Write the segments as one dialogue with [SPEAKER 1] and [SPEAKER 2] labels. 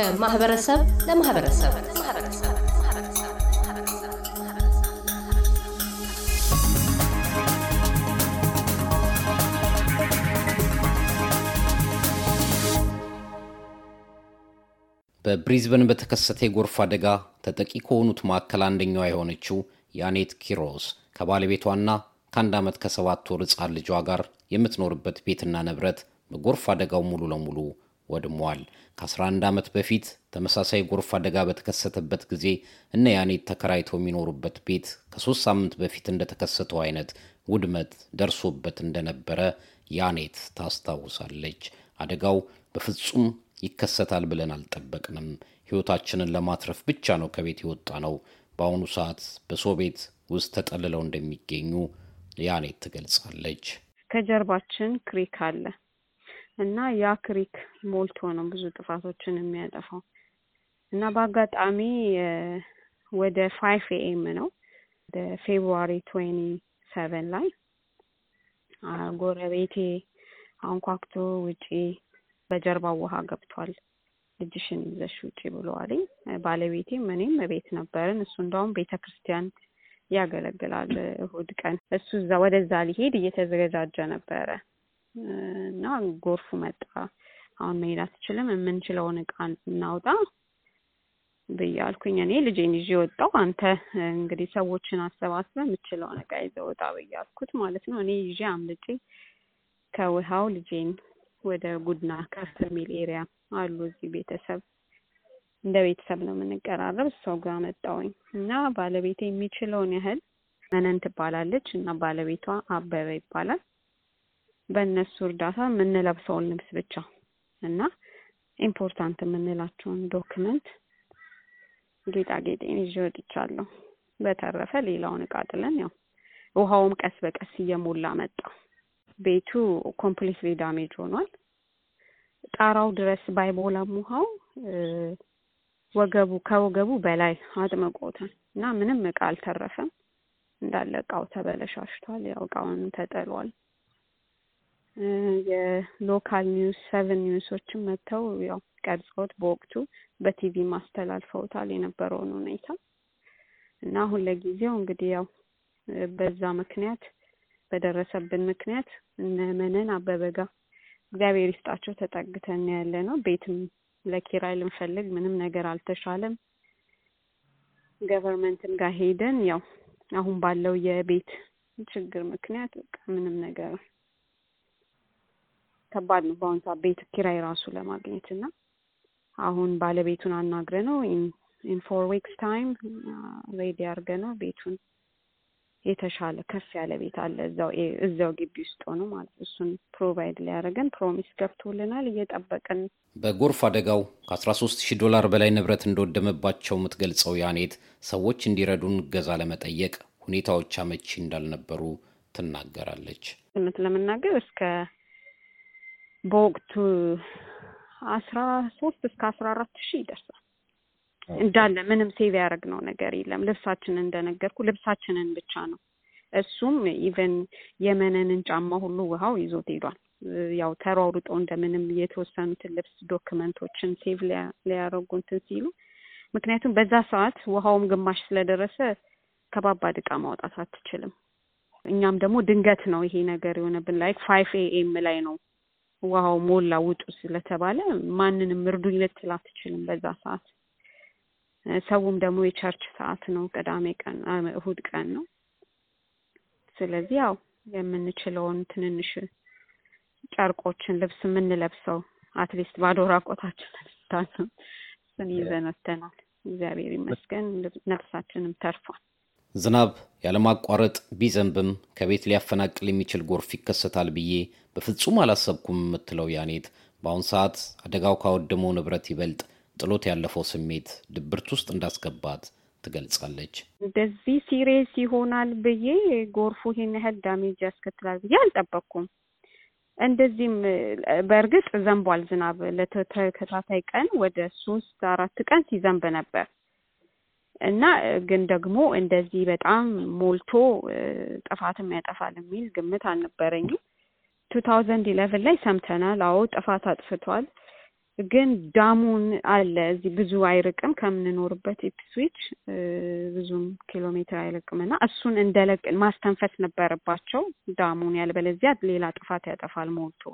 [SPEAKER 1] ከማህበረሰብ ለማህበረሰብ።
[SPEAKER 2] በብሪዝበን በተከሰተ የጎርፍ አደጋ ተጠቂ ከሆኑት መካከል አንደኛዋ የሆነችው ያኔት ኪሮስ ከባለቤቷና ከአንድ ዓመት ከሰባት ወር ሕፃን ልጇ ጋር የምትኖርበት ቤትና ንብረት በጎርፍ አደጋው ሙሉ ለሙሉ ወድሟል። ከ11 ዓመት በፊት ተመሳሳይ ጎርፍ አደጋ በተከሰተበት ጊዜ እነ ያኔት ተከራይተው የሚኖሩበት ቤት ከሶስት ሳምንት በፊት እንደተከሰተው አይነት ውድመት ደርሶበት እንደነበረ ያኔት ታስታውሳለች። አደጋው በፍጹም ይከሰታል ብለን አልጠበቅንም። ሕይወታችንን ለማትረፍ ብቻ ነው ከቤት የወጣ ነው። በአሁኑ ሰዓት በሰው ቤት ውስጥ ተጠልለው እንደሚገኙ ያኔት ትገልጻለች።
[SPEAKER 3] ከጀርባችን creek አለ እና ያ creek ሞልቶ ነው ብዙ ጥፋቶችን የሚያጠፋው እና በአጋጣሚ ወደ five AM ነው ወደ February twenty seven ላይ ጎረቤቴ አንኳኩቶ ውጪ በጀርባው ውሃ ገብቷል፣ ልጅሽን ይዘሽ ውጪ ብለዋልኝ። ባለቤቴም እኔም ቤት ነበርን። እሱ እንደውም ቤተ ክርስቲያን ያገለግላል እሁድ ቀን። እሱ እዛ ወደዛ ሊሄድ እየተዘገጃጀ ነበረ እና ጎርፉ መጣ። አሁን መሄድ አትችልም፣ የምንችለውን እቃ እናውጣ ብያልኩኝ። እኔ ልጄን ይዤ ወጣው። አንተ እንግዲህ ሰዎችን አሰባስበ የምችለውን እቃ ይዘህ ወጣ ብያልኩት ማለት ነው። እኔ ይዤ አምልጬ ከውሃው ልጄን ወደ ጉድና ከፍ የሚል ኤሪያ አሉ እዚህ ቤተሰብ እንደ ቤተሰብ ነው የምንቀራረብ። እሷው ጋር መጣውኝ እና ባለቤቴ የሚችለውን ያህል መነን ትባላለች እና ባለቤቷ አበበ ይባላል። በእነሱ እርዳታ የምንለብሰውን ልብስ ብቻ እና important የምንላቸውን document ጌጣጌጤን ይዤ ወጥቻለሁ። በተረፈ ሌላውን እቃ ጥለን ያው ውሃውም ቀስ በቀስ እየሞላ መጣ። ቤቱ completely damage ሆኗል። ጣራው ድረስ ባይሞላም ውሃው ወገቡ ከወገቡ በላይ አጥምቆታል እና ምንም እቃ አልተረፈም። እንዳለ እቃው ተበላሽቷል። ያው እቃውን ተጠሏል። የ local news Seven News ኦችም መጥተው ያው ቀርጸውት በወቅቱ በቲቪ ማስተላልፈውታል የነበረውን ሁኔታ እና አሁን ለጊዜው እንግዲህ ያው በዛ ምክንያት በደረሰብን ምክንያት እነ መነን አበበ ጋር እግዚአብሔር ይስጣቸው ተጠግተን ያለ ነው። ቤትም ለኪራይ ልንፈልግ ምንም ነገር አልተሻለም። government ም ጋር ሄደን ያው አሁን ባለው የቤት ችግር ምክንያት በቃ ምንም ነገር ከባድ ነው። በአሁን ሰዓት ቤት ኪራይ ራሱ ለማግኘት እና አሁን ባለቤቱን አናግረ ነው in four weeks time ready አድርገ ነው ቤቱን የተሻለ ከፍ ያለ ቤት አለ እዛው እዛው ግቢ ውስጥ ሆኖ ማለት እሱን provide ሊያደርገን promise ገብቶልናል። እየጠበቅን
[SPEAKER 2] በጎርፍ አደጋው ከ13 ሺህ ዶላር በላይ ንብረት እንደወደመባቸው የምትገልጸው ያኔት ሰዎች እንዲረዱን እገዛ ለመጠየቅ ሁኔታዎች አመቺ እንዳልነበሩ ትናገራለች።
[SPEAKER 3] እውነት ለመናገር እስከ በወቅቱ አስራ ሶስት እስከ አስራ አራት ሺህ ይደርሳል እንዳለ ምንም save ያደረግነው ነገር የለም። ልብሳችንን እንደነገርኩ ልብሳችንን ብቻ ነው። እሱም even የመነንን ጫማ ሁሉ ውሃው ይዞት ሄዷል። ያው ተሯሩጦ እንደምንም የተወሰኑትን ልብስ ዶክመንቶችን save ሊያደርጉ እንትን ሲሉ፣ ምክንያቱም በዛ ሰዓት ውሃውም ግማሽ ስለደረሰ ከባባድ እቃ ማውጣት አትችልም። እኛም ደግሞ ድንገት ነው ይሄ ነገር የሆነብን። like five AM ላይ ነው ውሃው ሞላ ውጡ ስለተባለ ማንንም እርዱኝ ልትል አትችልም በዛ ሰዓት ሰውም ደግሞ የ church ሰዓት ነው። ቅዳሜ ቀን እሁድ ቀን ነው። ስለዚህ ያው የምንችለውን ትንንሽ ጨርቆችን ልብስ የምንለብሰው at least ባዶ ራቆታችን ስታስም እሱን ይዘን ወጥተናል። እግዚአብሔር ይመስገን ነፍሳችንም ተርፏል።
[SPEAKER 2] ዝናብ ያለማቋረጥ ቢዘንብም ከቤት ሊያፈናቅል የሚችል ጎርፍ ይከሰታል ብዬ በፍጹም አላሰብኩም የምትለው ያኔት በአሁን ሰዓት አደጋው ካወደመው ንብረት ይበልጥ ጥሎት ያለፈው ስሜት ድብርት ውስጥ እንዳስገባት ትገልጻለች።
[SPEAKER 3] እንደዚህ serious ይሆናል ብዬ ጎርፉ ይሄን ያህል damage ያስከትላል ብዬ አልጠበቅኩም። እንደዚህም በእርግጥ ዘንቧል ዝናብ ለተከታታይ ቀን ወደ ሶስት አራት ቀን ሲዘንብ ነበር እና ግን ደግሞ እንደዚህ በጣም ሞልቶ ጥፋትም ያጠፋል የሚል ግምት አልነበረኝም። two thousand eleven ላይ ሰምተናል። አዎ ጥፋት አጥፍቷል። ግን dam ኡን አለ። እዚህ ብዙ አይርቅም። ከምንኖርበት ኢፕስዊች ብዙም ኪሎ ሜትር አይርቅም። እና እሱን እንደለቅ ማስተንፈስ ነበረባቸው። dam ኡን ያለበለዚያ ሌላ ጥፋት ያጠፋል ሞልቶ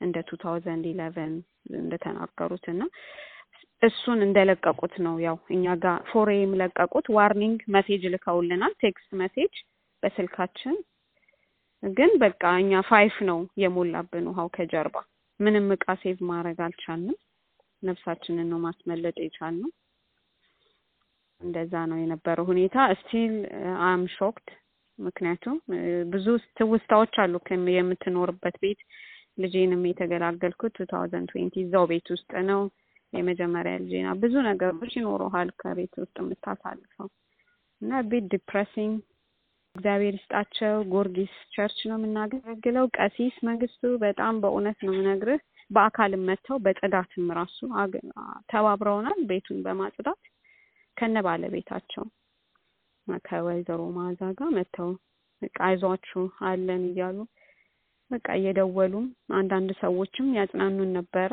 [SPEAKER 3] እንደ two thousand eleven እንደተናገሩት እና እሱን እንደለቀቁት ነው። ያው እኛ ጋር ፎሬም ለቀቁት። warning message ልከውልናል text message በስልካችን። ግን በቃ እኛ five ነው የሞላብን ውሃው ከጀርባ። ምንም እቃ save ማድረግ አልቻልንም። ነፍሳችንን ነው ማስመለጥ የቻልነው። እንደዛ ነው የነበረው ሁኔታ። still I'm shocked። ምክንያቱም ብዙ ትውስታዎች አሉ የምትኖርበት ቤት። ልጄንም የተገላገልኩት two thousand twenty እዛው ቤት ውስጥ ነው የመጀመሪያ ልጄና ብዙ ነገሮች ይኖረሃል ከቤት ውስጥ የምታሳልፈው። እና very depressing እግዚአብሔር ይስጣቸው። ጊዮርጊስ church ነው የምናገለግለው። ቀሲስ መንግስቱ በጣም በእውነት ነው ምነግርህ በአካልም መጥተው በጽዳትም ራሱ ተባብረውናል ቤቱን በማጽዳት ከነ ባለቤታቸው። ከወይዘሮ ማዛ ጋር መጥተው በቃ አለን እያሉ በቃ እየደወሉም አንዳንድ ሰዎችም ያጽናኑን ነበረ